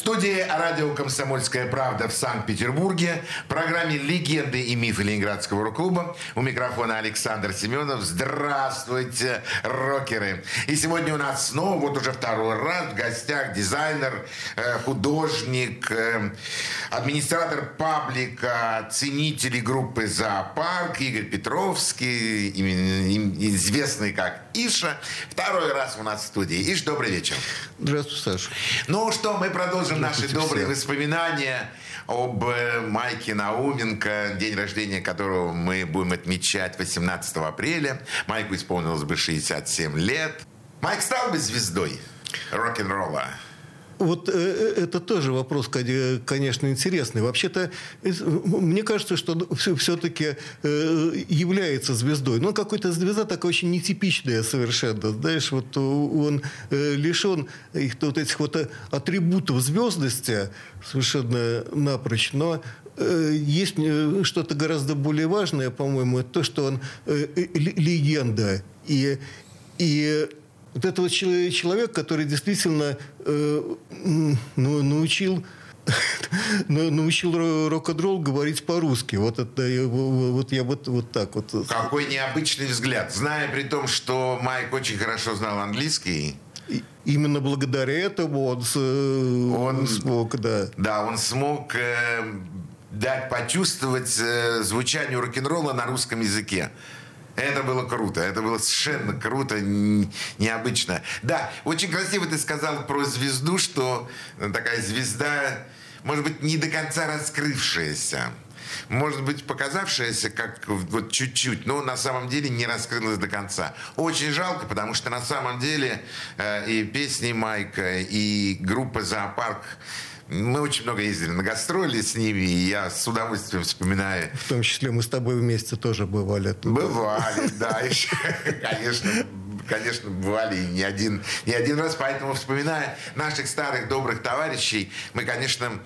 студии радио «Комсомольская правда» в Санкт-Петербурге, программе «Легенды и мифы Ленинградского рок-клуба». У микрофона Александр Семенов. Здравствуйте, рокеры! И сегодня у нас снова, вот уже второй раз, в гостях дизайнер, э, художник, э, администратор паблика, ценители группы «Зоопарк» Игорь Петровский, известный как Иша. Второй раз у нас в студии. Иш, добрый вечер. Здравствуй, Саша. Ну что, мы продолжим наши добрые всех. воспоминания об э, Майке Науменко, день рождения которого мы будем отмечать 18 апреля. Майку исполнилось бы 67 лет. Майк стал бы звездой рок-н-ролла? Вот э, э, это тоже вопрос, конечно, интересный. Вообще-то, мне кажется, что все-таки э, является звездой. Но какой-то звезда такая очень нетипичная совершенно. Знаешь, вот он лишен вот этих вот атрибутов звездности совершенно напрочь. Но есть что-то гораздо более важное, по-моему, то, что он легенда. И, и вот это вот человек, который действительно э, ну, научил научил рок-н-ролл говорить по-русски. Вот, это, вот я вот, вот так вот. Какой необычный взгляд. Зная при том, что Майк очень хорошо знал английский, Именно благодаря этому он, э, он смог, да. Да, он смог э, дать почувствовать э, звучанию рок-н-ролла на русском языке. Это было круто, это было совершенно круто, необычно. Да, очень красиво ты сказал про звезду, что такая звезда, может быть, не до конца раскрывшаяся может быть, показавшаяся как вот чуть-чуть, но на самом деле не раскрылась до конца. Очень жалко, потому что на самом деле э, и песни Майка, и группа «Зоопарк» Мы очень много ездили на гастроли с ними, и я с удовольствием вспоминаю. В том числе мы с тобой вместе тоже бывали. Бывали, да, конечно конечно, бывали не один, не один раз, поэтому, вспоминая наших старых добрых товарищей, мы, конечно,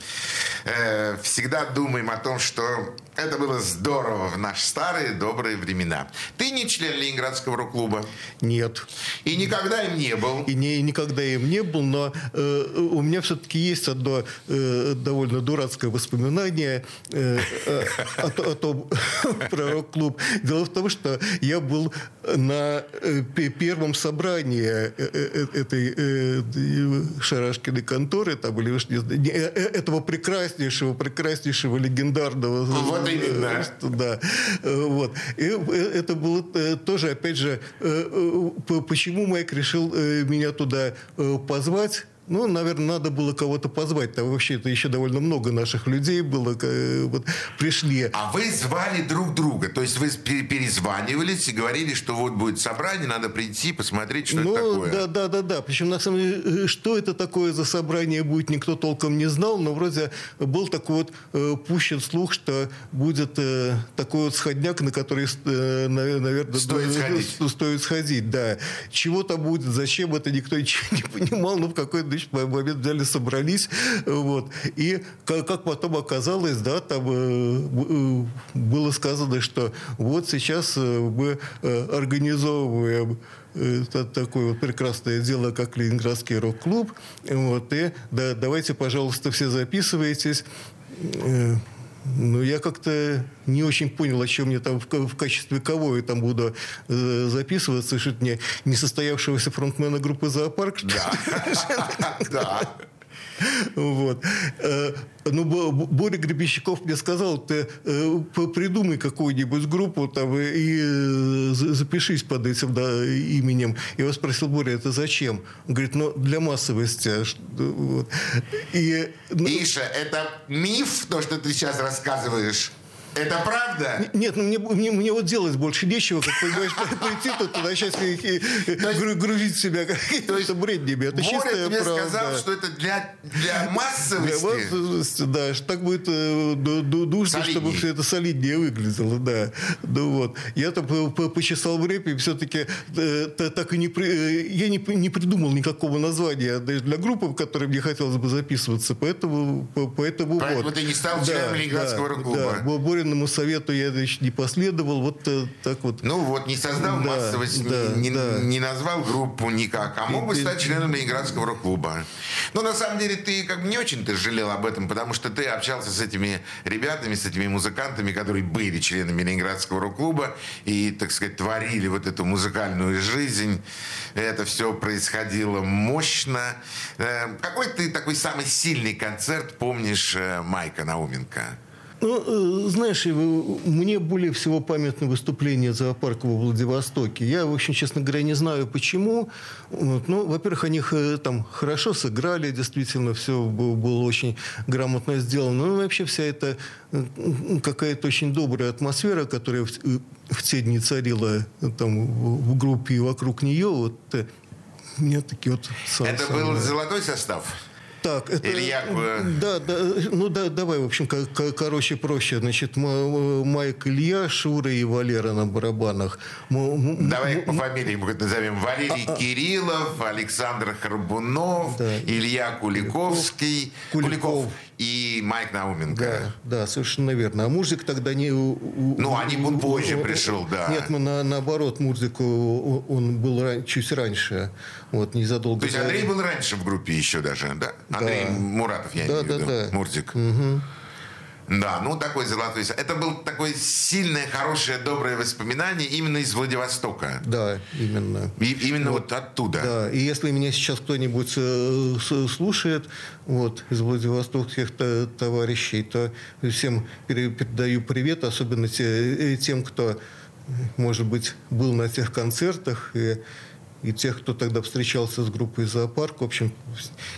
э, всегда думаем о том, что это было здорово в наши старые добрые времена. Ты не член Ленинградского рок-клуба? Нет. И никогда им не был? И не, никогда им не был, но э, у меня все-таки есть одно э, довольно дурацкое воспоминание э, э, о, о том про рок-клуб. Дело в том, что я был на э, первом собрании э, э, этой Шарашкиной конторы, там, или, этого прекраснейшего, прекраснейшего легендарного вот вот именно. Да. Вот. И это было тоже, опять же, почему Майк решил меня туда позвать? Ну, наверное, надо было кого-то позвать. Там вообще-то еще довольно много наших людей было, вот, пришли. А вы звали друг друга? То есть вы перезванивались и говорили, что вот будет собрание, надо прийти, посмотреть, что ну, это такое? Да, да, да, да. Причем, на самом деле, э, что это такое за собрание будет, никто толком не знал, но вроде был такой вот э, пущен слух, что будет э, такой вот сходняк, на который, э, наверное, стоит сходить. стоит сходить. Да. Чего там будет, зачем это, никто ничего не понимал, но в какой-то значит, в момент взяли, собрались, вот, и как, потом оказалось, да, там э, э было сказано, что вот сейчас э, мы организовываем такое вот прекрасное дело, как Ленинградский рок-клуб. Вот, и да, давайте, пожалуйста, все записывайтесь. Ну, я как-то не очень понял, о чем мне там в, качестве кого я там буду э, записываться, что это не несостоявшегося фронтмена группы «Зоопарк». Да, да. Вот. Э, ну, Боря Гребенщиков мне сказал, ты э, придумай какую-нибудь группу там и э, запишись под этим да, именем. Я его спросил, Боря, это зачем? Он говорит, ну, для массовости. Вот. И, ну... Иша, это миф, то, что ты сейчас рассказываешь? Это правда? Нет, ну мне, мне, мне вот делать больше нечего, как понимаешь, пойти тут начать грузить себя какими-то бреднями. Это чистая тебе правда. сказал, что это для, для массовости. Для массовости, да, так будет э, нужно, чтобы все это солиднее выглядело, да. Ну вот. Я там почесал в рэпе, все-таки э, так и не... Э, я не, не придумал никакого названия для группы, в которой мне хотелось бы записываться, поэтому, поэтому, поэтому вот. ты не стал членом да, Ленинградского да, рок-клуба. Да, Бориному совету я значит, не последовал, вот так вот. Ну вот, не создал да, массовость, да, не, да. не назвал группу никак, а мог бы стать членом Ленинградского рок-клуба. Но на самом деле ты как бы не очень-то жалел об этом, потому что ты общался с этими ребятами, с этими музыкантами, которые были членами Ленинградского рок-клуба и, так сказать, творили вот эту музыкальную жизнь. Это все происходило мощно. Э, какой ты такой самый сильный концерт помнишь э, Майка Науменко? Ну, э, знаешь, мне более всего памятно выступление зоопарка во Владивостоке. Я, в общем, честно говоря, не знаю почему. Вот. Ну, во-первых, они там хорошо сыграли, действительно, все было очень грамотно сделано. Ну, вообще вся эта какая-то очень добрая атмосфера, которая в, в те дни царила там в группе и вокруг нее, вот мне такие вот... Это был золотой состав? Так, это, Илья... Да, да, ну да, давай, в общем, короче, проще. Значит, Майк Илья, Шура и Валера на барабанах. Давай по фамилии назовем. Валерий а, а, Кириллов, Александр Харбунов, да. Илья Куликовский, Куликов. Куликов и Майк Науменко. Да, да, совершенно верно. А музык тогда не... Ну, они был позже пришел, да. Нет, мы на, наоборот, музыку он был чуть раньше, вот, незадолго. То есть Андрей был раньше в группе еще даже, да? Андрей да. Муратов, я да, имею в виду, да, да. Мурзик. Угу. Да, ну такой золотой. Это был такое сильное, хорошее, доброе воспоминание именно из Владивостока. Да, именно. И, именно вот, вот оттуда. Да, и если меня сейчас кто-нибудь э, слушает вот, из владивостокских товарищей, то всем передаю привет, особенно те, э, тем, кто, может быть, был на тех концертах и и тех, кто тогда встречался с группой «Зоопарк». В общем,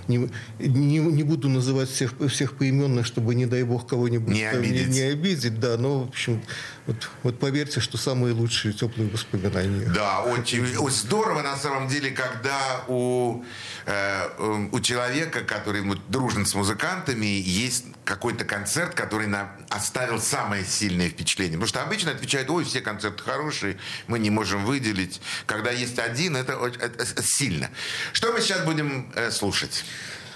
не, не, не буду называть всех, всех поименно, чтобы, не дай бог, кого-нибудь не обидеть. Не, не обидеть. Да, но, в общем, вот, вот поверьте, что самые лучшие теплые воспоминания. Да, очень, очень здорово, на самом деле, когда у, э, у человека, который дружен с музыкантами, есть какой-то концерт, который на, оставил самое сильное впечатление. Потому что обычно отвечают, ой, все концерты хорошие, мы не можем выделить. Когда есть один, это, это, это сильно. Что мы сейчас будем э, слушать?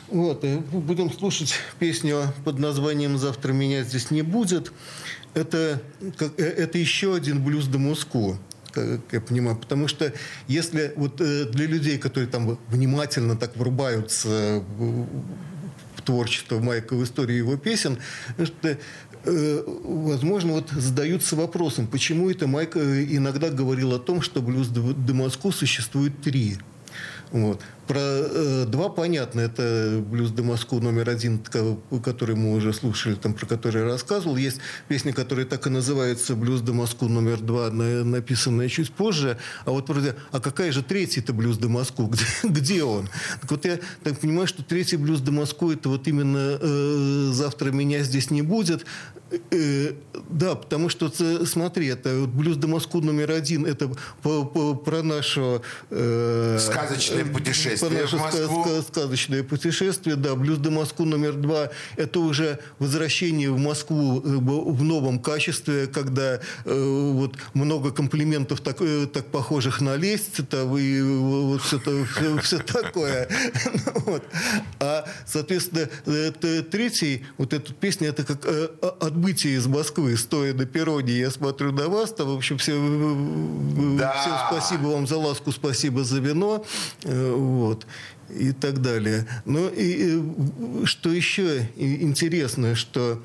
Вот, э, будем слушать песню под названием «Завтра меня здесь не будет». Это, э, это еще один блюз до Москвы как я понимаю. Потому что если вот для людей, которые там внимательно так врубаются творчества Майка, в историю его песен, что э, возможно, вот задаются вопросом, почему это Майк э, иногда говорил о том, что блюз до Москвы существует три. Вот. Про э, два понятно. Это «Блюз де Москву» номер один, который мы уже слушали, там, про который я рассказывал. Есть песня, которая так и называется «Блюз де Москву» номер два, написанная чуть позже. А вот вроде, а какая же третий-то «Блюз де Москву»? Где, где он? Так вот я так понимаю, что третий «Блюз де Москву» это вот именно э, «Завтра меня здесь не будет». Э, да, потому что, смотри, это вот «Блюз де Москву» номер один, это по, по, про нашу... Э, Сказочное путешествие путешествие в Москву. сказочное путешествие, да. «Блюз до Москву» номер два – это уже возвращение в Москву э, в новом качестве, когда э, вот много комплиментов так, э, так похожих на лесть, там, и вот все, все, все такое. вот. А, соответственно, это, третий, вот эта песня, это как э, отбытие из Москвы, стоя на перроне, я смотрю на вас, там, в общем, все, да. всем спасибо вам за ласку, спасибо за вино. Вот вот, и так далее. Но и, что еще интересно, что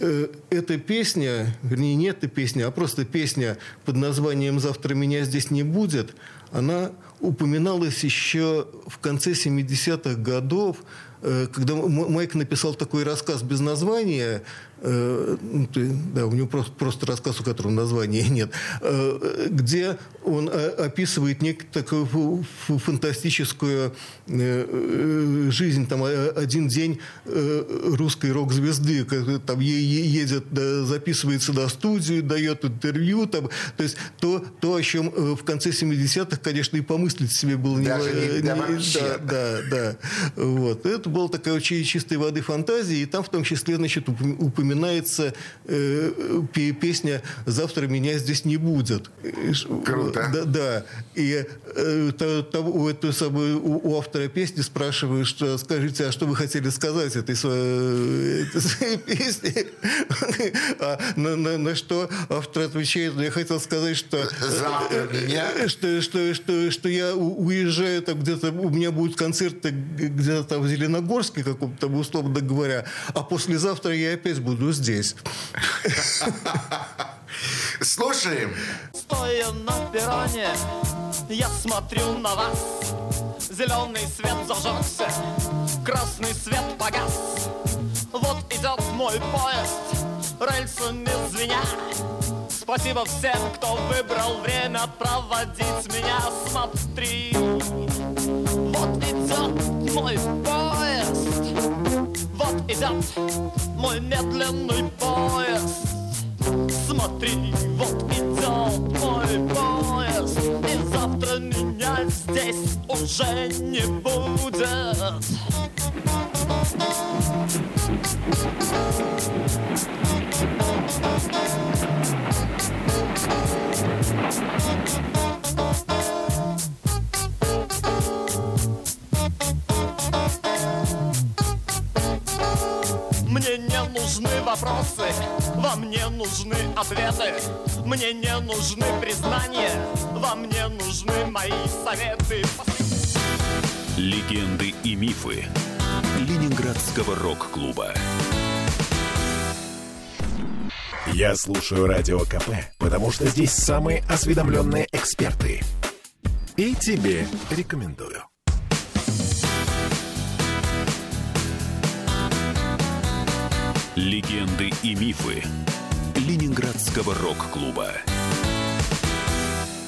э, эта песня, вернее, не эта песня, а просто песня под названием «Завтра меня здесь не будет», она упоминалась еще в конце 70-х годов, э, когда Майк написал такой рассказ без названия ну, да, у него просто, просто рассказ, у которого названия нет, э, где он э, описывает некую такую фантастическую жизнь, там один день русской рок-звезды, там едет, записывается на студию, дает интервью, там, то есть то, то, о чем в конце 70-х, конечно, и помыслить себе было Даже не, не, не да, да, да, вот. Это была такая очень чистой воды фантазия, и там в том числе, значит, упоминается упоминается э, песня «Завтра меня здесь не будет». Круто. Да, да. И э, то, у, эту самую, у, у автора песни спрашивают, что скажите, а что вы хотели сказать этой своей, этой своей песне? А на, на, на что автор отвечает, я хотел сказать, что... Завтра меня? Что, что, что, что я уезжаю, там где-то у меня будет концерт где-то там в Зеленогорске каком-то, условно говоря, а послезавтра я опять буду буду здесь. Слушаем. Стоя на перроне, я смотрю на вас. Зеленый свет зажегся, красный свет погас. Вот идет мой поезд, рельсами звеня. Спасибо всем, кто выбрал время проводить меня. Смотри, вот идет мой поезд. Вот идет мой медленный поезд Смотри, вот идет мой поезд И завтра меня здесь уже не будет вопросы, вам не нужны ответы, мне не нужны признания, вам не нужны мои советы. Легенды и мифы Ленинградского рок-клуба. Я слушаю Радио КП, потому что здесь самые осведомленные эксперты. И тебе рекомендую. Легенды и мифы Ленинградского рок-клуба.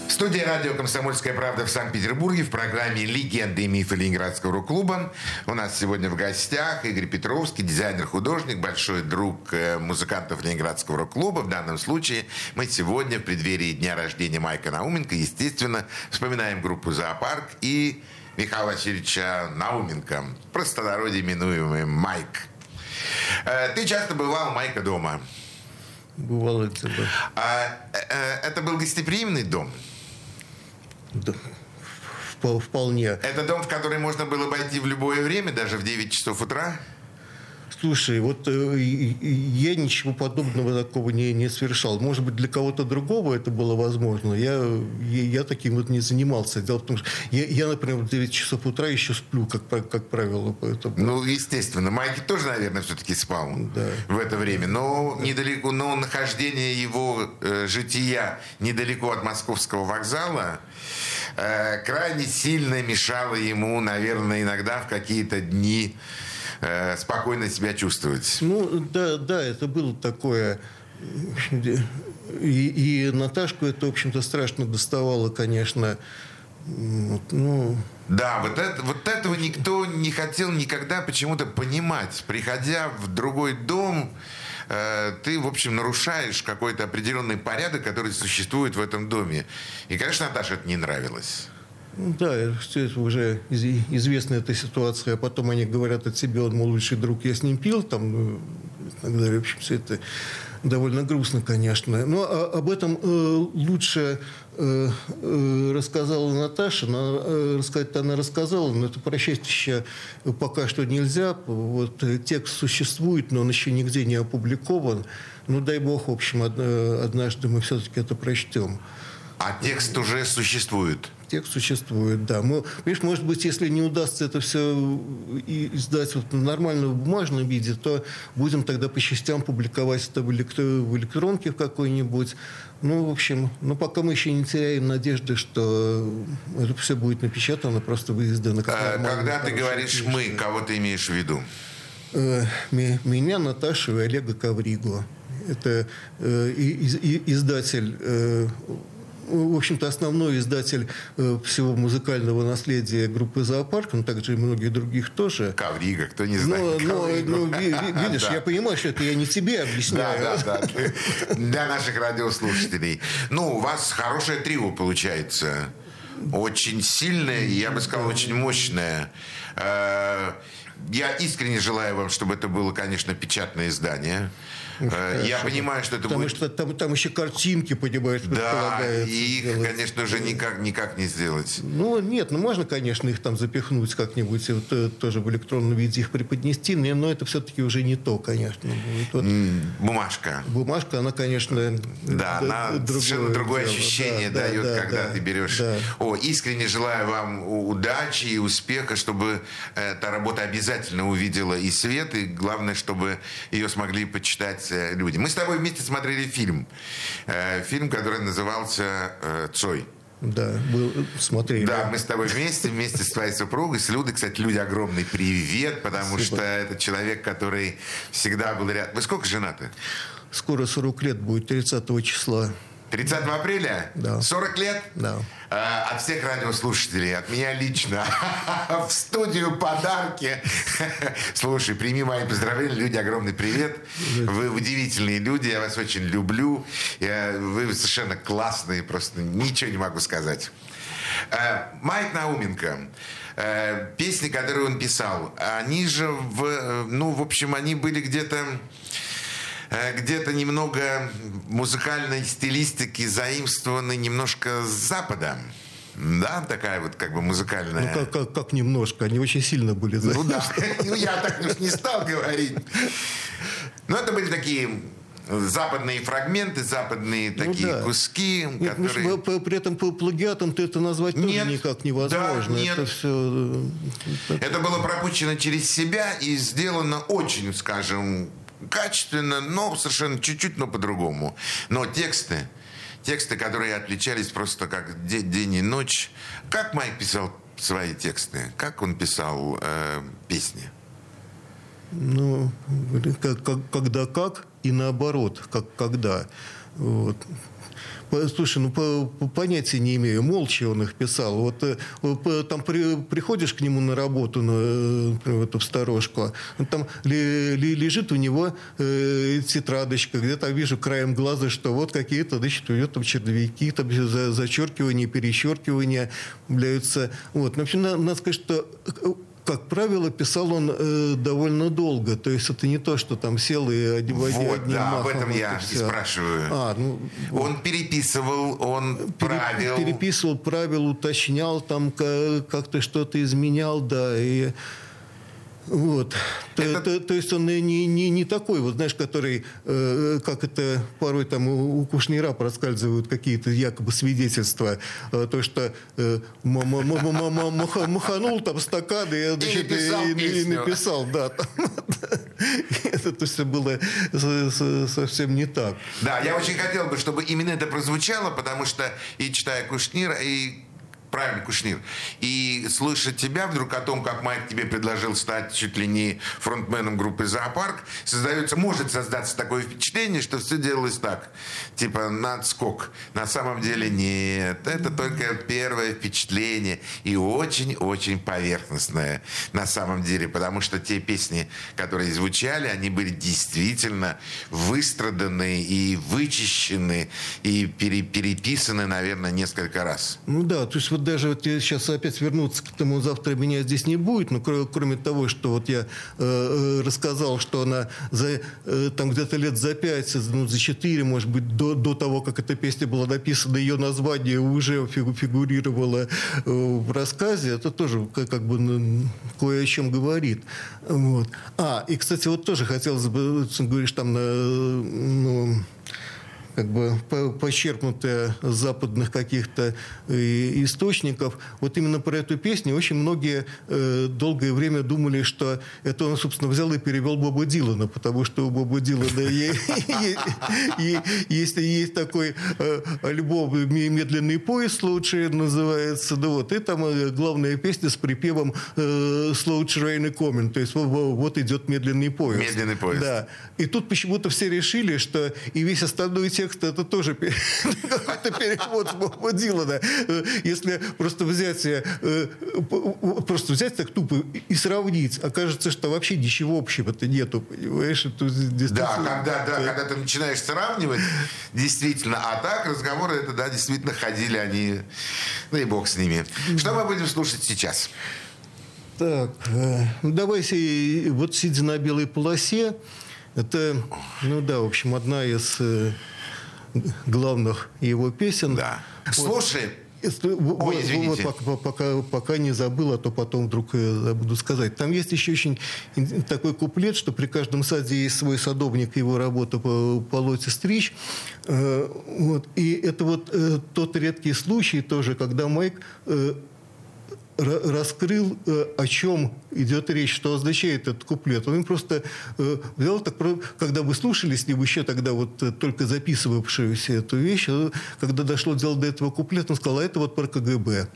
В студии радио «Комсомольская правда» в Санкт-Петербурге в программе «Легенды и мифы Ленинградского рок-клуба». У нас сегодня в гостях Игорь Петровский, дизайнер-художник, большой друг э, музыкантов Ленинградского рок-клуба. В данном случае мы сегодня в преддверии дня рождения Майка Науменко, естественно, вспоминаем группу «Зоопарк» и Михаила Васильевича Науменко, простонародье именуемый Майк. Э, ты часто бывал, Майка, дома. Бывал это, да. А, э, это был гостеприимный дом? Да. Вполне. Это дом, в который можно было пойти в любое время, даже в 9 часов утра? Слушай, вот э, я ничего подобного такого не, не совершал. Может быть, для кого-то другого это было возможно. Я, я, я таким вот не занимался. Дело в том, что я, я например, в 9 часов утра еще сплю, как, как правило. Поэтому... Ну, естественно. Майки тоже, наверное, все-таки спал да. в это время. Но недалеко, но нахождение его э, жития недалеко от московского вокзала э, крайне сильно мешало ему, наверное, иногда в какие-то дни э, спокойно себя чувствовать. Ну, да, да, это было такое... И, и Наташку это, в общем-то, страшно доставало, конечно. ну... Да, вот, это, вот этого никто не хотел никогда почему-то понимать. Приходя в другой дом, э, ты, в общем, нарушаешь какой-то определенный порядок, который существует в этом доме. И, конечно, Наташе это не нравилось. Да, все это уже известная эта ситуация. А потом они говорят от себя, он мой лучший друг, я с ним пил, там, ну. В общем, все это довольно грустно, конечно. Но а, об этом э, лучше э, э, рассказала Наташа. Но, э, рассказать она рассказала, но это прочесть еще пока что нельзя. Вот текст существует, но он еще нигде не опубликован. Ну, дай бог, в общем, од, однажды мы все-таки это прочтем. А текст уже существует? Текст существует, да. Мы, видишь, может быть, если не удастся это все издать вот в нормальном бумажном виде, то будем тогда по частям публиковать это в, электро, в электронке в какой-нибудь. Ну, в общем, ну, пока мы еще не теряем надежды, что это все будет напечатано, просто выездано. Как а, когда ты говоришь «мы», кого ты имеешь в виду? Э, меня, Наташу и Олега Ковригу. Это э, издатель э, в общем-то, основной издатель э, всего музыкального наследия группы «Зоопарк», но также и многих других тоже. Коврига, кто не знает. Но, но, но видишь, я понимаю, что это я не тебе объясняю. Да, да, да. Для наших радиослушателей. Ну, у вас хорошее трио получается. Очень сильное, я бы сказал, очень мощное. Э, я искренне желаю вам, чтобы это было, конечно, печатное издание. Хорошо. Я понимаю, что это Потому будет... что там, там еще картинки, понимаешь, Да, и их, сделать. конечно же, никак, никак не сделать. Ну, нет, ну можно, конечно, их там запихнуть как-нибудь, вот, э, тоже в электронном виде их преподнести, но это все-таки уже не то, конечно. Вот, бумажка. Бумажка, она, конечно... Да, она совершенно другое дело. ощущение да, дает, да, когда да, ты берешь. Да. О, искренне желаю вам удачи и успеха, чтобы эта работа обязательно увидела и свет, и главное, чтобы ее смогли почитать Э, люди. Мы с тобой вместе смотрели фильм. Э, фильм, который назывался э, «Цой». Да, был, смотрели. Да, мы с тобой вместе, вместе с твоей супругой, с Людой. Кстати, Люди, огромный привет, потому Спасибо. что это человек, который всегда был рядом. Вы сколько женаты? Скоро 40 лет будет, 30 числа. 30 апреля? Да. 40 лет? Да. А, от всех радиослушателей, от меня лично, в студию подарки. Слушай, прими мои поздравления, люди, огромный привет. Вы удивительные люди, я вас очень люблю. Я, вы совершенно классные, просто ничего не могу сказать. А, Майк Науменко э, песни, которые он писал, они же, в, ну, в общем, они были где-то Э, где-то немного музыкальной стилистики заимствованы немножко с Запада. Да, такая вот как бы музыкальная. Ну, как, как, как немножко, они очень сильно были заимствованы. Ну да, ну я так не стал говорить. Но это были такие западные фрагменты, западные ну, такие да. куски, нет, которые... При этом по плагиатам ты это назвать нет, тоже никак невозможно. Да, нет. Это, все... это было пропущено через себя и сделано очень, скажем, качественно, но совершенно чуть-чуть, но по-другому. Но тексты, тексты, которые отличались просто как день, и ночь. Как Майк писал свои тексты? Как он писал э, песни? Ну, как, как, когда как и наоборот, как когда. Вот. Слушай, ну по, по, понятия не имею. Молча он их писал. Вот э, там при, приходишь к нему на работу, на, например, в эту сторожку, там лежит у него э, тетрадочка, где-то вижу краем глаза, что вот какие-то, значит, у него там черновики, там за, зачеркивания, перечеркивания являются. Вот. В общем, надо сказать, что э, как правило, писал он э, довольно долго. То есть это не то, что там сел и одним Вот, одним да, об этом я и спрашиваю. А, ну, он вот. переписывал, он правил. Переписывал, правил, уточнял, там как-то что-то изменял, да, и... Вот. Это... То, то, то есть он не, не, не такой, вот знаешь, который, э, как это порой там у, у Кушнира проскальзывают какие-то якобы свидетельства, э, то, что э, маханул там стакан и, значит, и, и, и написал, да. Это все было совсем не так. Да, я очень хотел бы, чтобы именно это прозвучало, потому что и читая Кушнира, и правильно, Кушнир. И слышать тебя вдруг о том, как Майк тебе предложил стать чуть ли не фронтменом группы «Зоопарк», создается, может создаться такое впечатление, что все делалось так. Типа надскок. На самом деле нет. Это только первое впечатление. И очень-очень поверхностное на самом деле. Потому что те песни, которые звучали, они были действительно выстраданы и вычищены, и переписаны, наверное, несколько раз. Ну да, то есть даже вот сейчас опять вернуться к тому, завтра меня здесь не будет, но кроме, кроме того, что вот я э, э, рассказал, что она за, э, там где-то лет за пять, ну, за четыре, может быть, до, до того, как эта песня была написана, ее название уже фигурировало э, в рассказе, это тоже как, как бы ну, кое о чем говорит. Вот. А, и, кстати, вот тоже хотелось бы, говоришь, там, на, ну, как бы почерпнутая с западных каких-то источников. Вот именно про эту песню очень многие долгое время думали, что это он, собственно, взял и перевел Боба Дилана, потому что у Боба Дилана есть такой альбом «Медленный поезд» лучше называется, да вот, и там главная песня с припевом «Slow Train Coming», то есть вот идет медленный поезд. Медленный поезд. Да. И тут почему-то все решили, что и весь остальной текст это тоже какой-то перевод Боба Дилана. Если просто взять, просто взять так тупо и сравнить, окажется, что вообще ничего общего-то нету, понимаешь? Это да, когда, да, когда ты начинаешь сравнивать, действительно, а так разговоры это, да, действительно ходили они, ну и бог с ними. Что мы будем слушать сейчас? Так, э, ну давайте вот сидя на белой полосе, это, ну да, в общем, одна из э, главных его песен. Да. Слушай, Ой, извините. Вот, пока, пока, пока не забыл, а то потом вдруг э, забуду сказать. Там есть еще очень такой куплет, что при каждом саде есть свой садовник, его работа по полоте стричь. Э, вот. И это вот э, тот редкий случай тоже, когда Майк раскрыл, э, о чем идет речь, что означает этот куплет. Он просто э, взял так, когда вы слушали с ним еще тогда вот э, только записывавшуюся эту вещь, когда дошло дело до этого куплета, он сказал, а это вот про КГБ.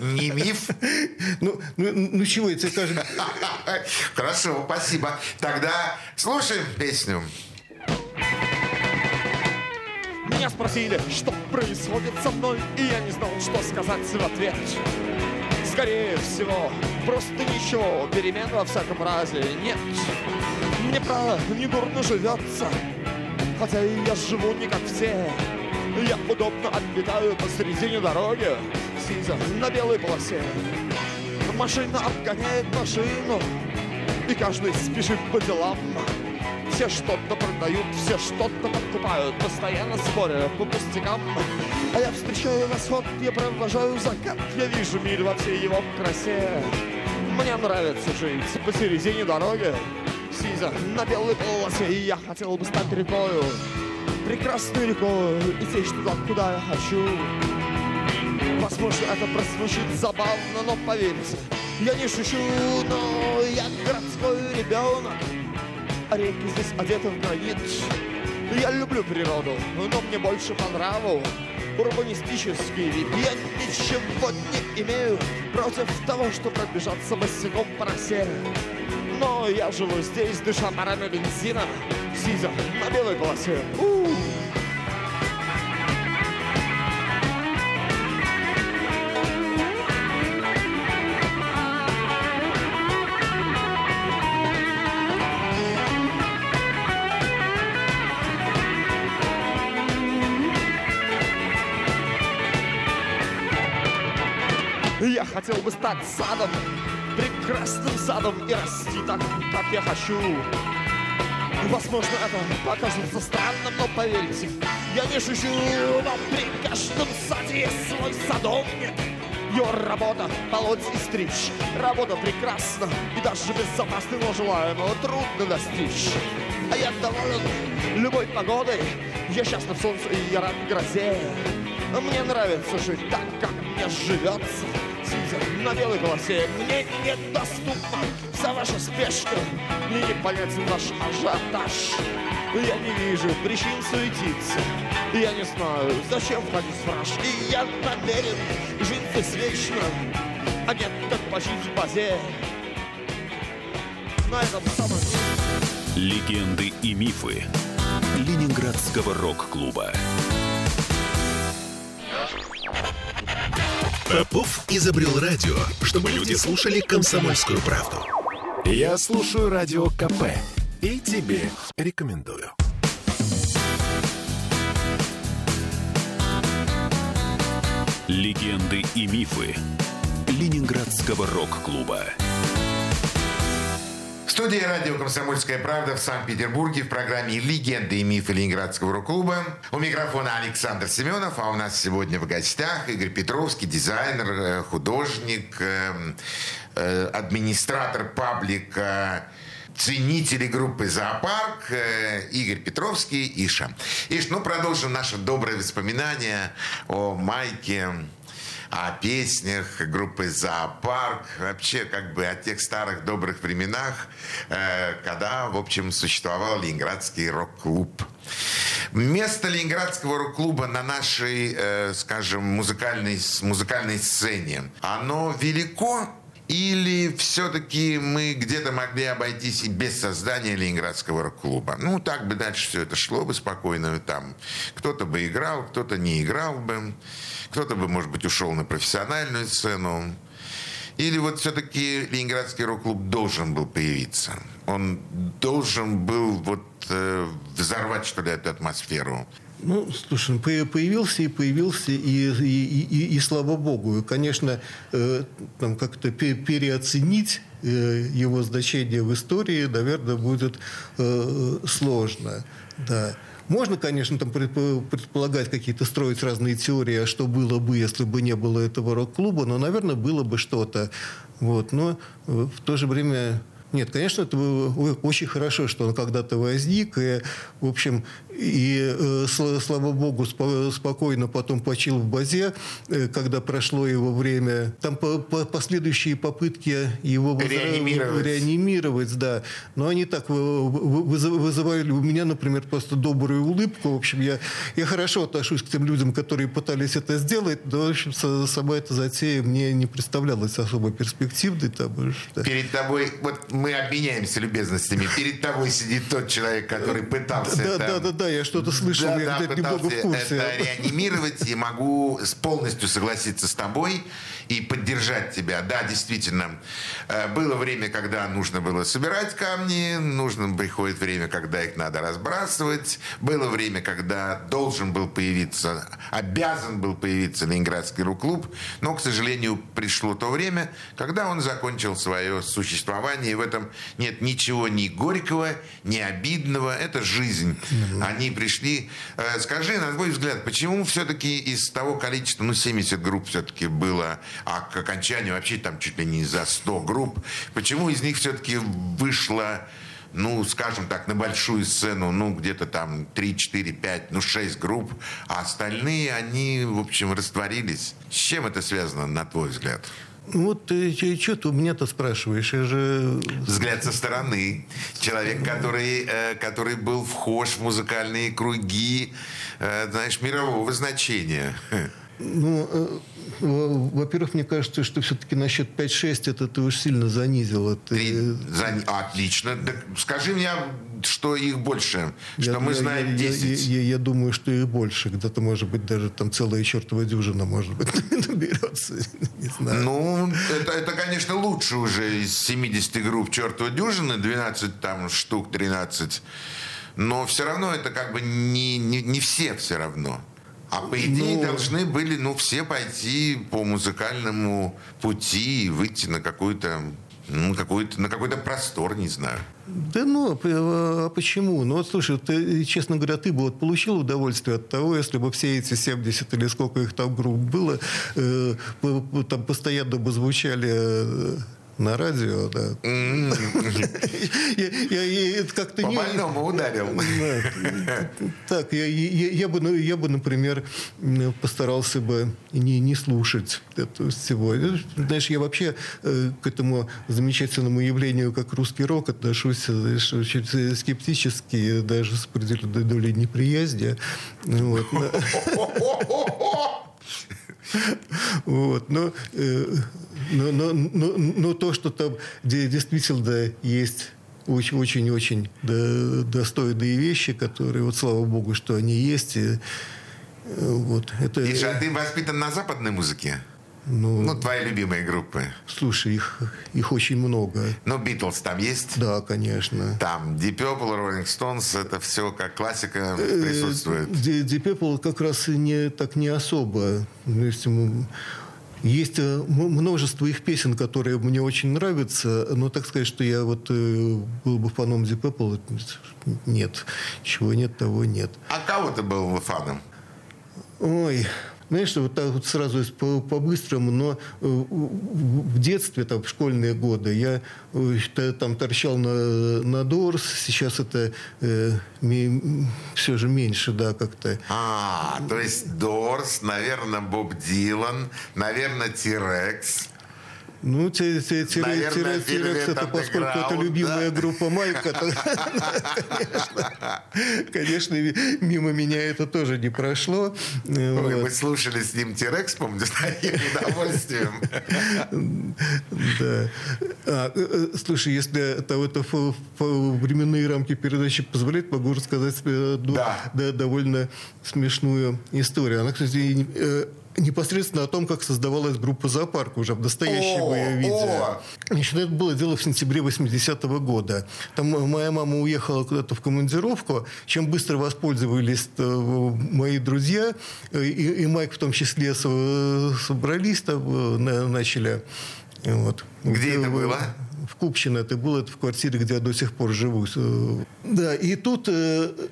Не миф? Ну, ну, ну чего, это скажем... Хорошо, спасибо. Тогда слушаем песню. Меня спросили, что происходит со мной, и я не знал, что сказать в ответ. Скорее всего, просто ничего, перемен во всяком разе нет. Мне, правда, не дурно живется, хотя и я живу не как все. Я удобно отлетаю посередине дороги, сидя на белой полосе. Машина обгоняет машину, и каждый спешит по делам. Все что-то продают, все что-то покупают. Постоянно споря по пустякам. А я встречаю восход, я провожаю закат. Я вижу мир во всей его красе. Мне нравится жить посередине дороги. Сидя на белой полосе И я хотел бы стать рекою Прекрасной рекой И течь туда, куда я хочу. Возможно, это прозвучит забавно, но поверьте, я не шучу, но я городской ребенок а реки здесь одеты в гранит. Я люблю природу, но мне больше по нраву урбанистический вид. Я ничего не имею против того, что пробежаться босиком по росе. Но я живу здесь, дыша парами бензина, сидя на белой полосе. У-у-у. Я хотел бы стать садом, прекрасным садом и расти так, как я хочу. Возможно, это покажется странным, но поверьте, я не шучу, но при каждом саде есть свой садовник. Его работа — полоть и стричь. Работа прекрасна и даже безопасна, но желаемого трудно достичь. А я доволен любой погодой, я счастлив солнцу и я рад грозе. Мне нравится жить так, как мне живется на белой полосе Мне недоступна вся ваша спешка Мне не понятен ваш ажиотаж. Я не вижу причин суетиться. Я не знаю, зачем ходить в фраж. И я намерен жить здесь вечно А нет, как почить в базе? На этом самом Легенды и мифы Ленинградского рок-клуба Попов изобрел радио, чтобы люди слушали комсомольскую правду. Я слушаю радио КП и тебе рекомендую. Легенды и мифы Ленинградского рок-клуба студии радио «Комсомольская правда» в Санкт-Петербурге в программе «Легенды и мифы Ленинградского рок-клуба». У микрофона Александр Семенов, а у нас сегодня в гостях Игорь Петровский, дизайнер, э, художник, э, э, администратор паблика ценители группы «Зоопарк» э, Игорь Петровский, Иша. Иш, ну, продолжим наше доброе воспоминание о Майке, о песнях группы «Зоопарк», вообще как бы о тех старых добрых временах, э, когда, в общем, существовал Ленинградский рок-клуб. Место Ленинградского рок-клуба на нашей, э, скажем, музыкальной, музыкальной сцене, оно велико или все-таки мы где-то могли обойтись и без создания Ленинградского рок-клуба? Ну, так бы дальше все это шло бы спокойно. Там кто-то бы играл, кто-то не играл бы. Кто-то бы, может быть, ушел на профессиональную сцену. Или вот все-таки Ленинградский рок-клуб должен был появиться? Он должен был вот э, взорвать, что ли, эту атмосферу? Ну, слушай, ну, появился и появился, и, и, и, и слава богу. И, конечно, э, там как-то переоценить э, его значение в истории, наверное, будет э, сложно. Да. Можно, конечно, там предполагать какие-то, строить разные теории, а что было бы, если бы не было этого рок-клуба, но, наверное, было бы что-то. Вот. Но в то же время нет, конечно, это очень хорошо, что он когда-то возник. И, в общем, и, э, слава богу, спокойно потом почил в базе, э, когда прошло его время. Там последующие попытки его реанимировать. реанимировать, да. Но они так вызывали у меня, например, просто добрую улыбку. В общем, я, я хорошо отношусь к тем людям, которые пытались это сделать, но, в общем, сама эта затея мне не представлялась особо перспективной. Там, что... Перед тобой, вот мы обменяемся любезностями, перед тобой сидит тот человек, который пытался да, это... Да, да, да, я что-то слышал, да, я да, немного в курсе. это реанимировать, и могу полностью согласиться с тобой и поддержать тебя. Да, действительно, э, было время, когда нужно было собирать камни, нужно приходит время, когда их надо разбрасывать, было время, когда должен был появиться, обязан был появиться Ленинградский рок-клуб, но, к сожалению, пришло то время, когда он закончил свое существование, и в этом нет ничего ни горького, ни обидного, это жизнь. Они пришли. Э, скажи, на твой взгляд, почему все-таки из того количества, ну, 70 групп все-таки было а к окончанию вообще там чуть ли не за 100 групп. Почему из них все-таки вышло ну, скажем так, на большую сцену, ну, где-то там 3, 4, 5, ну, 6 групп, а остальные, они, в общем, растворились. С чем это связано, на твой взгляд? Ну, вот ты что ты у меня-то спрашиваешь? Я же... Взгляд со стороны. Человек, который, э, который был вхож в музыкальные круги, э, знаешь, мирового значения. Ну, э, во-первых, мне кажется, что все-таки насчет 5-6 это ты уж сильно занизил. Это... Три... Зан... Отлично. Так скажи мне, что их больше, что я, мы я, знаем я, 10. Я, я, я думаю, что их больше. Где-то, может быть, даже там целая чертова дюжина, может быть, наберется. Не знаю. Ну, это, это, конечно, лучше уже из 70 групп чертова дюжины, 12 там штук, 13. Но все равно это как бы не, не, не все все равно. А по идее ну, должны были, ну, все пойти по музыкальному пути и выйти на какую-то ну, какой-то, на какой-то простор, не знаю. Да ну, а, а почему? Ну, вот, слушай, ты, честно говоря, ты бы вот получил удовольствие от того, если бы все эти 70 или сколько их там групп было, э, там постоянно бы звучали э, на радио, да. как-то По больному ударил. Так, я бы, ну, я бы, например, постарался бы не, не слушать это всего. Знаешь, я вообще э, к этому замечательному явлению, как русский рок, отношусь знаешь, очень скептически, даже с определенной долей неприязни. Вот. Вот, но, э, но, но, но, но то, что там действительно есть очень-очень достойные вещи, которые, вот слава богу, что они есть. И, вот, это... И же, а ты воспитан на западной музыке? Ну, ну, твои любимые группы. Слушай, их, их очень много. Ну, Битлз там есть? Да, конечно. Там Deep Purple, Rolling Stones, это все как классика э, присутствует. Deep Purple как раз не, так не особо. То есть, есть э, множество их песен, которые мне очень нравятся, но так сказать, что я вот э, был бы фаном Deep Purple, нет. Чего нет, того нет. А кого ты был фаном? Ой, знаешь, вот так вот сразу по- по-быстрому, но э, в детстве, там, в школьные годы, я э, там торчал на, на Дорс, сейчас это э, ми, все же меньше, да, как-то. А, то есть Дорс, наверное, Боб Дилан, наверное, Тирекс. Ну, Тирекс, это поскольку это любимая группа Майка, конечно, мимо меня это тоже не прошло. Вот. мы слушали с ним Тирекс, помню, с удовольствием. Да. А, э, э, слушай, если это, временные рамки передачи позволяют, могу рассказать одну Да. да, довольно смешную историю. Она, кстати, э, непосредственно о том, как создавалась группа «Зоопарк» уже в настоящем О, ее виде. о! Значит, это было дело в сентябре 80-го года. Там моя мама уехала куда-то в командировку, чем быстро воспользовались э, мои друзья, э, и, и Майк в том числе со- собрались, там, э, на- начали. э, Вот. Где это Э, было? В Купчино это было, это в квартире, где я до сих пор живу. Э, Да, и тут э, э,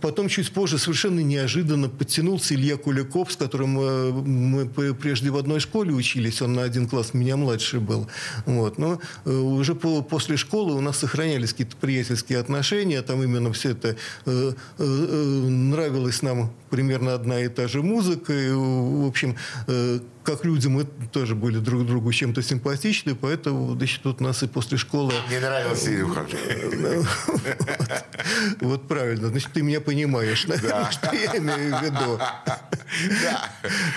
потом чуть позже совершенно неожиданно подтянулся Илья Куликов, с которым э, мы прежде в одной школе учились, он на один класс меня младше был. Вот. Но э, уже по- после школы у нас сохранялись какие-то приятельские отношения, там именно все это э, нравилась нам примерно одна и та же музыка, и, в общем, как люди мы тоже были друг другу чем-то симпатичны, поэтому, значит, тут нас и после школы Мне нравился Илюха. вот правильно, значит, ты меня понимаешь, наверное, что я имею в виду.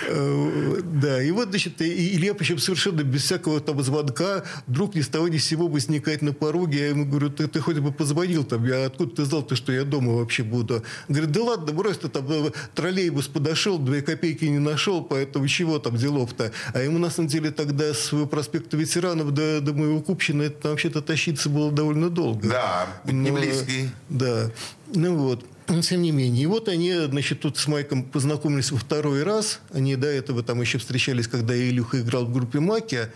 Э, Да, и вот, значит, Илья, причем совершенно без всякого там звонка, вдруг ни с того ни с сего возникает на пороге. Я ему говорю, ты, ты хоть бы позвонил там, я откуда ты знал, ты, что я дома вообще буду? Говорит, да ладно, брось, ты там э, троллейбус подошел, две копейки не нашел, поэтому чего там делов-то? А ему, на самом деле, тогда с проспекта ветеранов до, до моего Купчина это вообще-то тащиться было довольно долго. Да, путь не Но, близкий. Да. Ну вот. Но тем не менее. И вот они, значит, тут с Майком познакомились во второй раз. Они до этого там еще встречались, когда Илюха играл в группе Маки.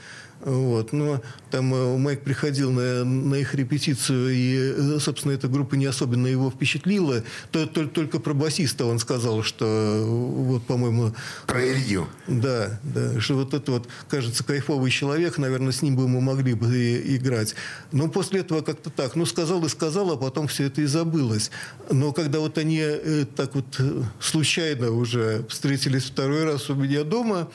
Вот. Но там э, Майк приходил на, на их репетицию, и, э, собственно, эта группа не особенно его впечатлила. То- то- Только про басиста он сказал, что, э, вот, по-моему, Про Илью. да, да, что вот это вот, кажется, кайфовый человек, наверное, с ним бы мы могли бы и- играть. Но после этого как-то так, ну, сказал и сказал, а потом все это и забылось. Но когда вот они э, так вот случайно уже встретились второй раз у меня дома,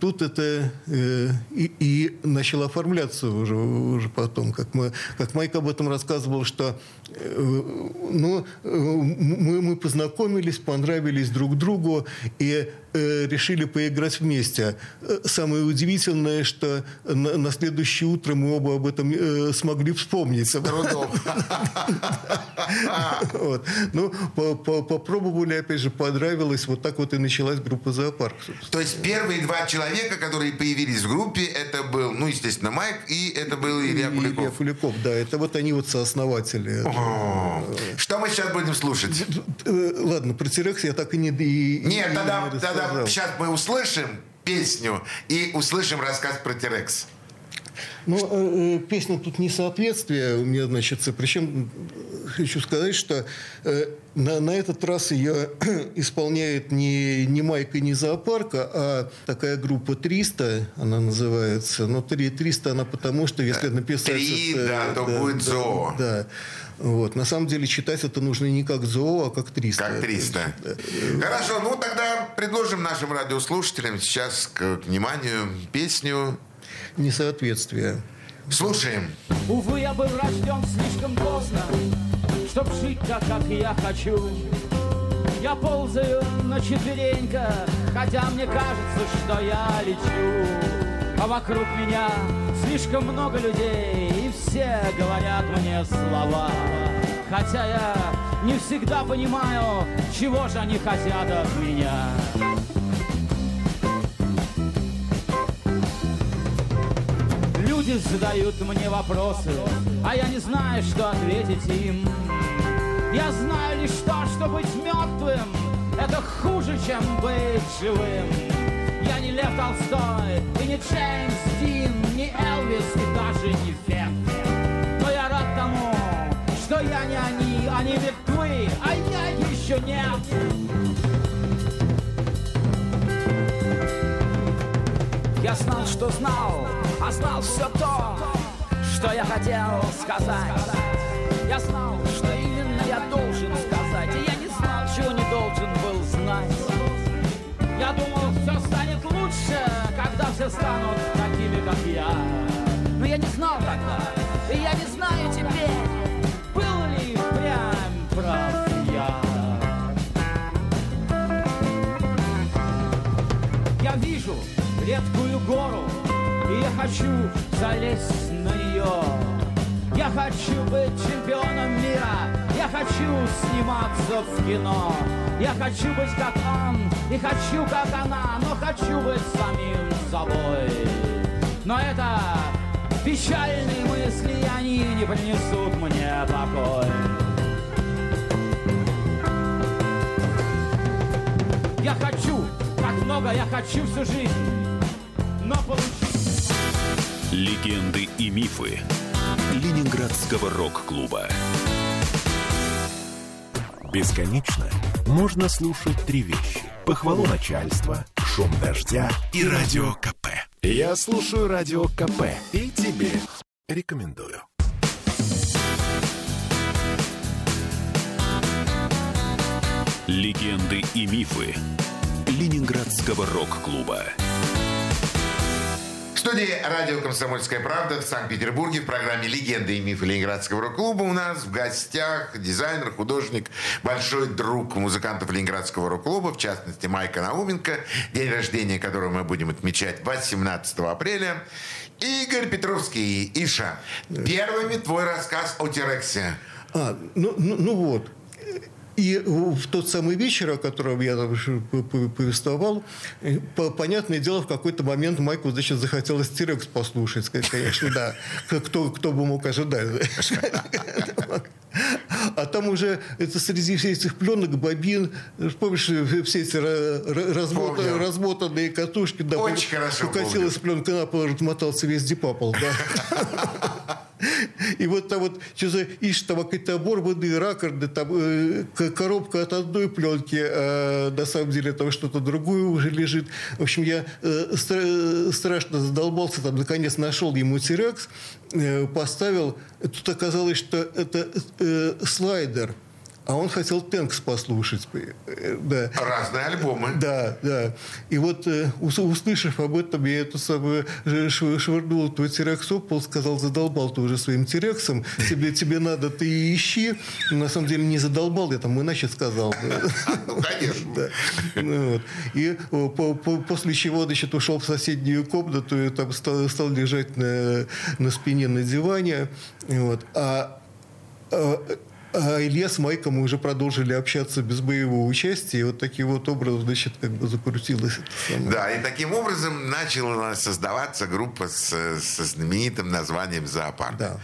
тут это э, и, и начало оформляться уже, уже потом, как, мы, как Майк об этом рассказывал, что э, ну, э, мы, мы познакомились, понравились друг другу и э, решили поиграть вместе. Э, Самое удивительное, что на, на следующее утро мы оба об этом э, смогли вспомнить. Трудом. Вот. Ну, по- по- попробовали, опять же, понравилось. Вот так вот и началась группа «Зоопарк». собственно. То есть первые два человека, которые появились в группе, это был, ну, естественно, Майк, и это был Илья И Илья Куликов. Куликов, да. Это вот они вот сооснователи. О, Что мы сейчас будем слушать? Э, Ладно, про «Тирекс» я так и не... и- Нет, и тогда, не тогда сейчас мы услышим песню и услышим рассказ про Терекс. Ну, э, э, песня тут несоответствие у меня, значит, причем э, хочу сказать, что э, на, на этот раз ее исполняет не, не Майка, не Зоопарка, а такая группа 300, она называется. Но 3, 300 она потому, что если написать... Три, это, да, то будет зоо. Да. Вот. На самом деле читать это нужно не как зоо, а как 300. Как 300. Хорошо, ну тогда предложим нашим радиослушателям сейчас к вниманию песню. Несоответствие. Слушаем. Увы, я был рожден слишком поздно, Чтоб жить так, как я хочу. Я ползаю на четвереньках, Хотя мне кажется, что я лечу. А вокруг меня слишком много людей, И все говорят мне слова. Хотя я не всегда понимаю, Чего же они хотят от меня. Люди задают мне вопросы, а я не знаю, что ответить им. Я знаю лишь то, что быть мертвым — это хуже, чем быть живым. Я не Лев Толстой, и не Джеймс Дин, не Элвис, и даже не Фет. Но я рад тому, что я не они, они мертвы, а я еще нет. Я знал, что знал, а знал все то, что я хотел сказать. Я знал, что именно я должен сказать, и я не знал, чего не должен был знать. Я думал, все станет лучше, когда все станут такими, как я. Но я не знал тогда, и я не знаю теперь, был ли прям прав я. Я вижу редкую гору, и я хочу залезть на нее. Я хочу быть чемпионом мира, я хочу сниматься в кино. Я хочу быть как он, и хочу как она, но хочу быть самим собой. Но это печальные мысли, они не принесут мне покой. Я хочу, как много я хочу всю жизнь, но получить Легенды и мифы Ленинградского рок-клуба. Бесконечно можно слушать три вещи. Похвалу начальства, шум дождя и радио КП. Я слушаю радио КП и тебе рекомендую. Легенды и мифы Ленинградского рок-клуба. Студии радио «Комсомольская правда» в Санкт-Петербурге в программе «Легенды и мифы Ленинградского рок-клуба» у нас в гостях дизайнер, художник, большой друг музыкантов Ленинградского рок-клуба, в частности Майка Науменко, день рождения которого мы будем отмечать 18 апреля. Игорь Петровский, Иша, первыми твой рассказ о Терексе. А, ну, ну, ну вот. И в тот самый вечер, о котором я там повествовал, э, по- понятное дело, в какой-то момент Майку, значит, захотелось Тирекс послушать, ска- конечно, да. Кто, кто бы мог ожидать. А там уже это среди всех этих пленок, бобин, помнишь, все эти ра- ра- размота- Помню. размотанные катушки, да, Очень хорошо укатилась пленка на пол, размотался весь дипапол, да. И вот там вот, что ишь, там какие-то оборванные ракорды, там э, коробка от одной пленки, а на самом деле там что-то другое уже лежит. В общем, я э, стра- страшно задолбался, там, наконец нашел ему тирекс, э, поставил. Тут оказалось, что это э, слайдер. А он хотел Тэнкс послушать. Э, Да. Разные альбомы. Да, да. И вот, э, ус- услышав об этом, я эту самую ш- швырнул твой тирекс об пол, сказал, задолбал ты уже своим тирексом, тебе, тебе надо, ты ищи. Но на самом деле не задолбал, я там иначе сказал. Ну, конечно. Ну. И после чего, значит, ушел в соседнюю комнату и там стал, лежать на, спине на диване. Вот. А, а, Илья с Майком уже продолжили общаться без моего участия. И вот таким вот образом, значит, как бы закрутилось это самое. Да, и таким образом начала создаваться группа с, со знаменитым названием «Зоопарк». Да.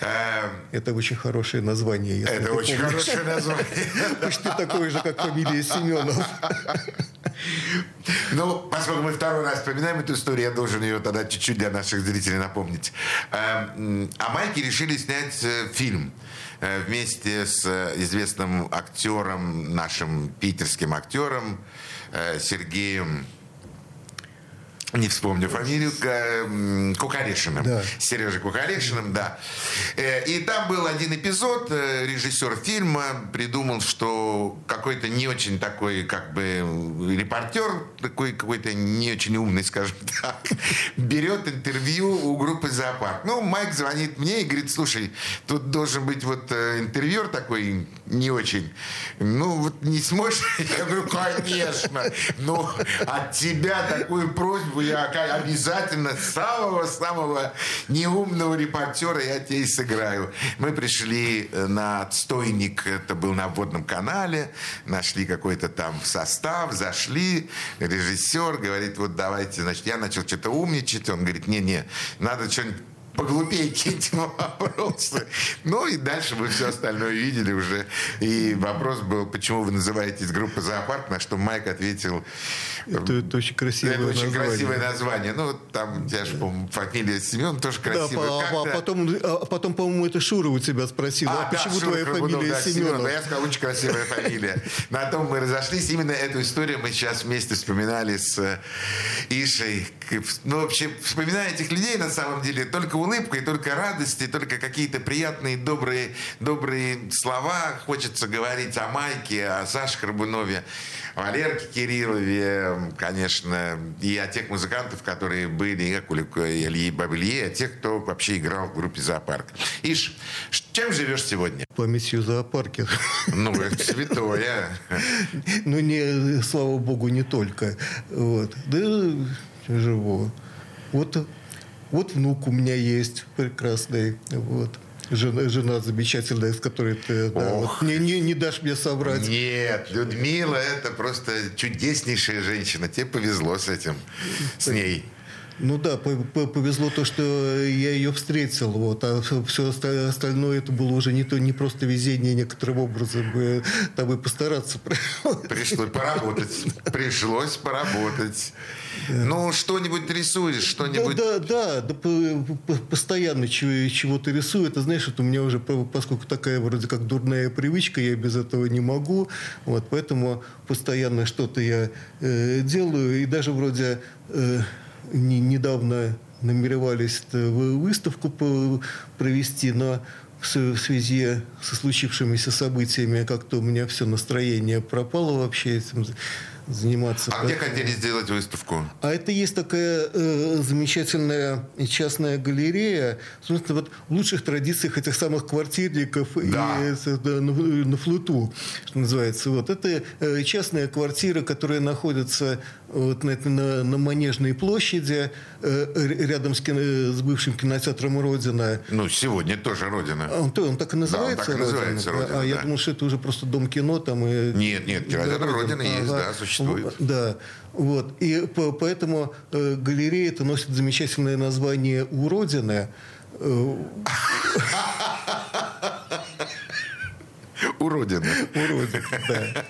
Э, Это очень хорошее название. если Это очень помнишь. хорошее название. Почти такое же, как фамилия Семенов. Ну, поскольку мы второй раз вспоминаем эту историю, я должен ее тогда чуть-чуть для наших зрителей напомнить. Э, м, А Майки решили снять э, фильм э, вместе с э, известным актером, нашим питерским актером Сергеем не вспомню фамилию, К- м, Кукарешиным. Да. Сережей Кукарешиным, да. Э, И там был один эпизод, э, режиссер фильма придумал, что какой-то не очень такой, как бы, репортер, такой какой-то не очень умный, скажем так, берет интервью у группы «Зоопарк». Ну, Майк звонит мне и говорит, слушай, тут должен быть вот э, интервьюер такой не очень. Ну, вот не сможешь? Я говорю, конечно. Ну, от тебя такую просьбу я ока- обязательно самого-самого неумного репортера я тебе и сыграю. Мы пришли э, на отстойник, это был на водном канале, нашли какой-то там состав, зашли, режиссер говорит, вот давайте, значит, я начал что-то умничать, он говорит, не-не, надо что-нибудь поглупее какие-нибудь вопросы. Ну и дальше вы все остальное видели уже. И вопрос был, почему вы называетесь группа «Зоопарк», на что Майк ответил... Это, это очень красивое Это очень название. красивое название. Ну, там, я же, по-моему, фамилия Семен тоже Да, красивая. по- а, потом, а потом, по-моему, это Шура у тебя спросила, а, да, почему Шура твоя Крагунов, фамилия да, Семенов? Да, я сказал, очень красивая фамилия. На том мы разошлись. Именно эту историю мы сейчас вместе вспоминали с э, Ишей. Ну, вообще, вспоминая этих людей, на самом деле, только улыбка, и только радость, и только какие-то приятные, добрые, добрые слова. Хочется говорить о Майке, о Саше Храбунове, о Валерке Кириллове, конечно, и о тех музыкантов, которые были, и о Кулику, и Ильи Бабелье, и о тех, кто вообще играл в группе «Зоопарк». Иш, чем живешь сегодня? Памятью зоопарке. Ну, это святое. Ну, не, слава богу, не только. Вот. Да, живу. Вот, вот внук у меня есть прекрасный. Вот. Жена, жена замечательная, с которой ты да, Ох. вот, не, не, не дашь мне соврать. Нет, Людмила это просто чудеснейшая женщина. Тебе повезло с этим, с ней. Ну да, по- по- повезло то, что я ее встретил, вот, а все остальное это было уже не то, не просто везение некоторым образом, там и постараться. Пришлось поработать. Пришлось поработать. Ну, что-нибудь рисуешь, Да, что-нибудь... да, да, да, по- по- постоянно чего- чего-то рисую. Это знаешь, это у меня уже, по- поскольку такая вроде как дурная привычка, я без этого не могу. Вот, поэтому постоянно что-то я э, делаю. И даже вроде э, не- недавно намеревались э, вы- выставку провести, но в связи со случившимися событиями как-то у меня все настроение пропало вообще этим заниматься. А где хотели сделать выставку? А это есть такая э, замечательная частная галерея, собственно, вот в лучших традициях этих самых квартирников Да. и э, да, на, на флоту, что называется. Вот это э, частная квартира, которая находится вот на, на, на Манежной площади, э, рядом с, кино- с бывшим кинотеатром Родина. Ну, сегодня тоже Родина. А Он, то- он так и называется, так и называется «Родина»? «Родина», А я да. думал, что это уже просто дом кино там. И... Нет, нет, кинотеатр Да, Родина есть, да, существует. Да. Вот. И по- поэтому э, галерея это носит замечательное название «У Родины». Э, У Родины. «У Родины», да.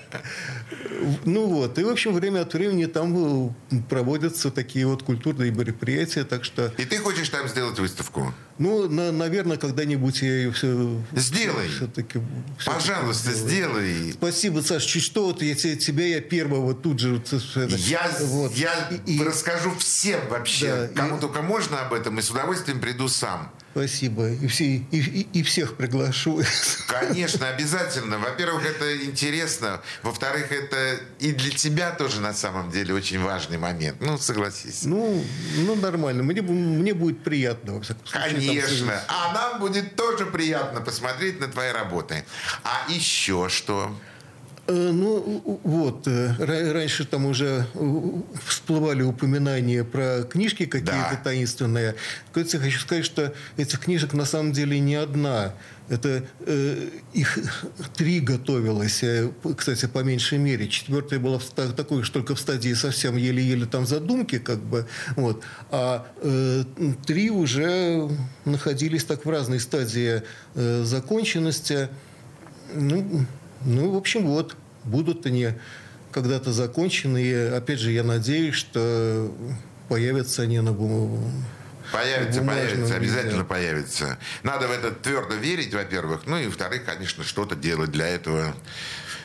Ну вот. И, в общем, время от времени там э, проводятся такие вот культурные мероприятия. Так что, И ты хочешь там сделать выставку? Ну, на- наверное, когда-нибудь я ее все... Сделай. Все-таки, Пожалуйста, сделай. Спасибо, Саш. Чуть что, вот я те- тебя я первого тут же... это, Я, вот. я И- расскажу всем вообще, Да, кому и- только можно об этом, и с удовольствием приду сам. Спасибо. И, все, и, и- и всех приглашу. Конечно, обязательно. Во-первых, это интересно. Во-вторых, это и для тебя тоже на самом деле очень важный момент. Ну, согласись. Ну, ну нормально. Мне, мне будет приятно, во всяком случае. там Конечно. А нам будет тоже приятно посмотреть на твои работы. А еще что? Э, Ну, вот, э, ра- раньше там уже всплывали упоминания про книжки какие-то Да. таинственные. Я хочу сказать, что этих книжек на самом деле не одна. Это э, их три готовилось, э, кстати, по меньшей мере. Четвертая была в такой, что только в стадии совсем еле-еле там задумки, как бы. Вот. А э, три уже находились так в разной стадии э, законченности. Ну, ну, в общем, вот, будут они когда-то закончены. И, опять же, я надеюсь, что появятся они на бумагу. Появится, появится, обязательно появится. Надо в это твердо верить, во-первых. Ну и, во-вторых, конечно, что-то делать для этого.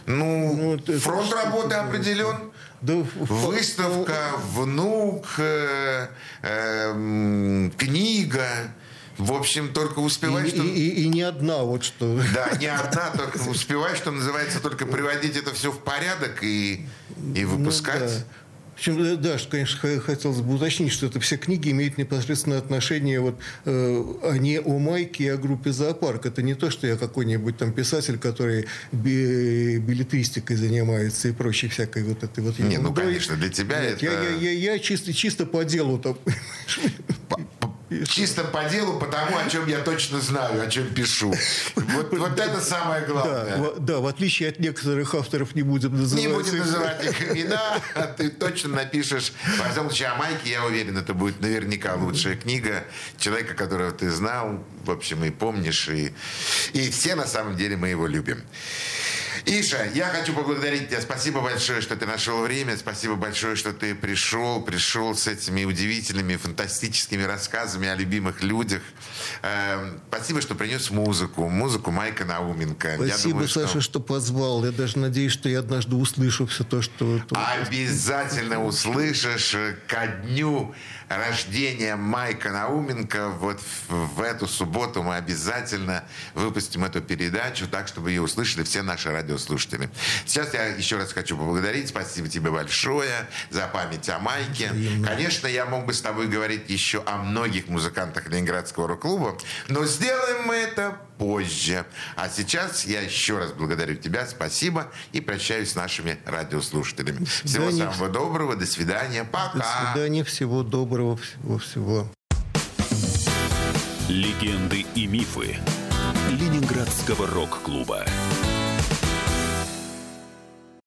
Ну, Ну, это- фронт работы определен. Да, Выставка, внук, э, эм, книга. В общем, только И, успевай, что... и- и- и не одна, вот что. Да, не одна, только успевай, что называется, только приводить это все в порядок и, и выпускать. Ну, да. Причем, э, да, что, конечно, хотелось бы уточнить, что это все книги имеют непосредственное отношение, вот, э, а не о Майке и о группе «Зоопарк». Это не то, что я какой-нибудь там писатель, который би- билетристикой занимается и прочей всякой вот этой вот Не, ну, конечно, для тебя Вот, это- Я, я, я, я чисто, чисто по делу там. По- чисто по делу, потому о чем я точно знаю, о чем пишу. Вот, вот это самое главное. Да, да, в отличие от некоторых авторов не будем называть. Не будем называть их имена, а ты точно напишешь. Во всяком случае, о Майке, я уверен, это будет наверняка лучшая книга человека, которого ты знал, в общем, и помнишь, и, и все на самом деле мы его любим. Иша, я хочу поблагодарить тебя. Спасибо большое, что ты нашел время. Спасибо большое, что ты пришел, пришел с этими удивительными, фантастическими рассказами о любимых людях. Эм, спасибо, что принес музыку. Музыку Майка Науменко. Спасибо, думаю, Саша, что... что позвал. Я даже надеюсь, что я однажды услышу все то, что... Обязательно услышишь ко дню рождения Майка Науменко. Вот в эту субботу мы обязательно выпустим эту передачу так, чтобы ее услышали все наши радиослушатели. Сейчас я еще раз хочу поблагодарить. Спасибо тебе большое за память о Майке. Конечно, я мог бы с тобой говорить еще о многих музыкантах Ленинградского рок-клуба, но сделаем мы это позже. А сейчас я еще раз благодарю тебя. Спасибо и прощаюсь с нашими радиослушателями. Всего самого доброго. До свидания. Пока. До свидания. Всего доброго. Всего-всего. Легенды и мифы Ленинградского рок-клуба.